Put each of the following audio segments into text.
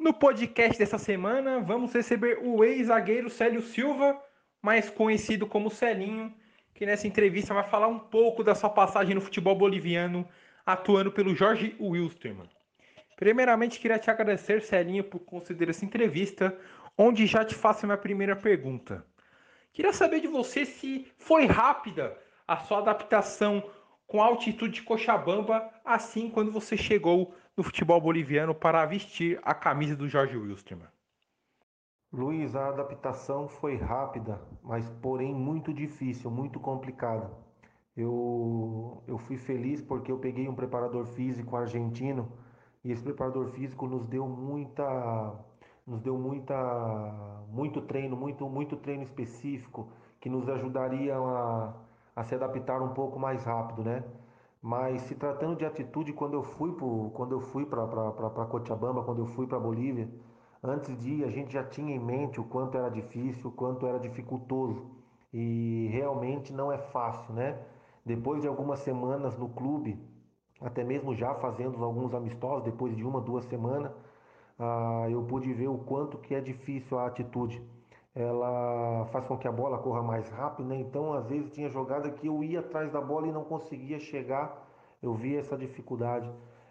No podcast dessa semana, vamos receber o ex-zagueiro Célio Silva, mais conhecido como Celinho, que nessa entrevista vai falar um pouco da sua passagem no futebol boliviano, atuando pelo Jorge Wilstermann. Primeiramente, queria te agradecer, Celinho, por conceder essa entrevista, onde já te faço a minha primeira pergunta. Queria saber de você se foi rápida a sua adaptação com a altitude de Cochabamba, assim quando você chegou no futebol boliviano para vestir a camisa do Jorge Wilstermann? Luiz, a adaptação foi rápida, mas porém muito difícil, muito complicada. Eu, eu fui feliz porque eu peguei um preparador físico argentino e esse preparador físico nos deu muita nos deu muita muito treino, muito muito treino específico que nos ajudaria a, a se adaptar um pouco mais rápido, né? Mas se tratando de atitude, quando eu fui pro, quando eu fui para Cochabamba, quando eu fui para Bolívia, antes de ir, a gente já tinha em mente o quanto era difícil, o quanto era dificultoso. E realmente não é fácil, né? Depois de algumas semanas no clube, até mesmo já fazendo alguns amistosos, depois de uma, duas semanas, ah, eu pude ver o quanto que é difícil a atitude ela faz com que a bola corra mais rápido, né? Então, às vezes tinha jogada que eu ia atrás da bola e não conseguia chegar. Eu via essa dificuldade.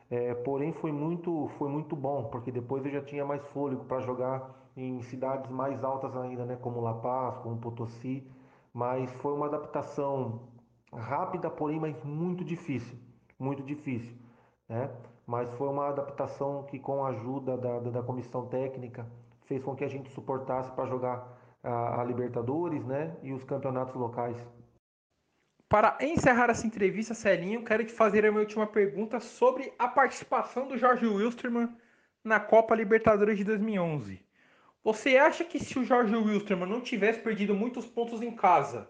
É, porém, foi muito, foi muito bom, porque depois eu já tinha mais fôlego para jogar em cidades mais altas ainda, né? Como La Paz, como Potosí. Mas foi uma adaptação rápida, porém, mas muito difícil, muito difícil, né? Mas foi uma adaptação que, com a ajuda da, da, comissão técnica, fez com que a gente suportasse para jogar a, a Libertadores né, e os campeonatos locais. Para encerrar essa entrevista, Celinho, quero te fazer a minha última pergunta sobre a participação do Jorge Wilstermann na Copa Libertadores de 2011. Você acha que se o Jorge Wilstermann não tivesse perdido muitos pontos em casa,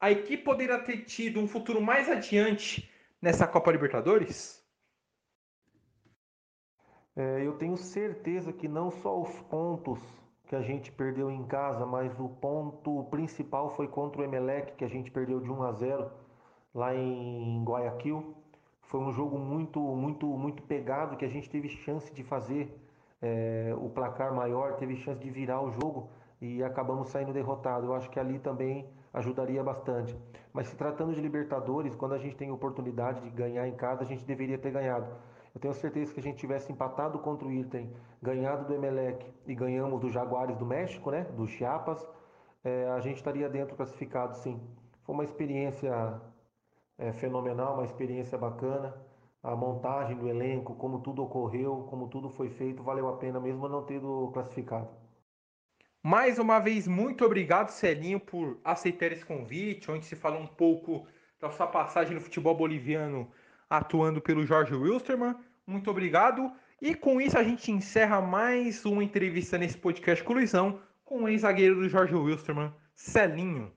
a equipe poderia ter tido um futuro mais adiante nessa Copa Libertadores? É, eu tenho certeza que não só os pontos que a gente perdeu em casa, mas o ponto principal foi contra o Emelec, que a gente perdeu de 1 a 0 lá em Guayaquil. Foi um jogo muito, muito, muito pegado que a gente teve chance de fazer é, o placar maior, teve chance de virar o jogo e acabamos saindo derrotados. Eu acho que ali também ajudaria bastante. Mas se tratando de Libertadores, quando a gente tem oportunidade de ganhar em casa, a gente deveria ter ganhado. Eu tenho certeza que a gente tivesse empatado contra o Inter, ganhado do Emelec e ganhamos do Jaguares do México, né? Do Chiapas, é, a gente estaria dentro classificado, sim. Foi uma experiência é, fenomenal, uma experiência bacana. A montagem do elenco, como tudo ocorreu, como tudo foi feito, valeu a pena mesmo não tendo classificado. Mais uma vez, muito obrigado, Celinho, por aceitar esse convite, onde se fala um pouco da sua passagem no futebol boliviano atuando pelo Jorge Wilstermann. Muito obrigado. E com isso a gente encerra mais uma entrevista nesse podcast com o Luizão, com o ex-zagueiro do Jorge Wilstermann, Celinho.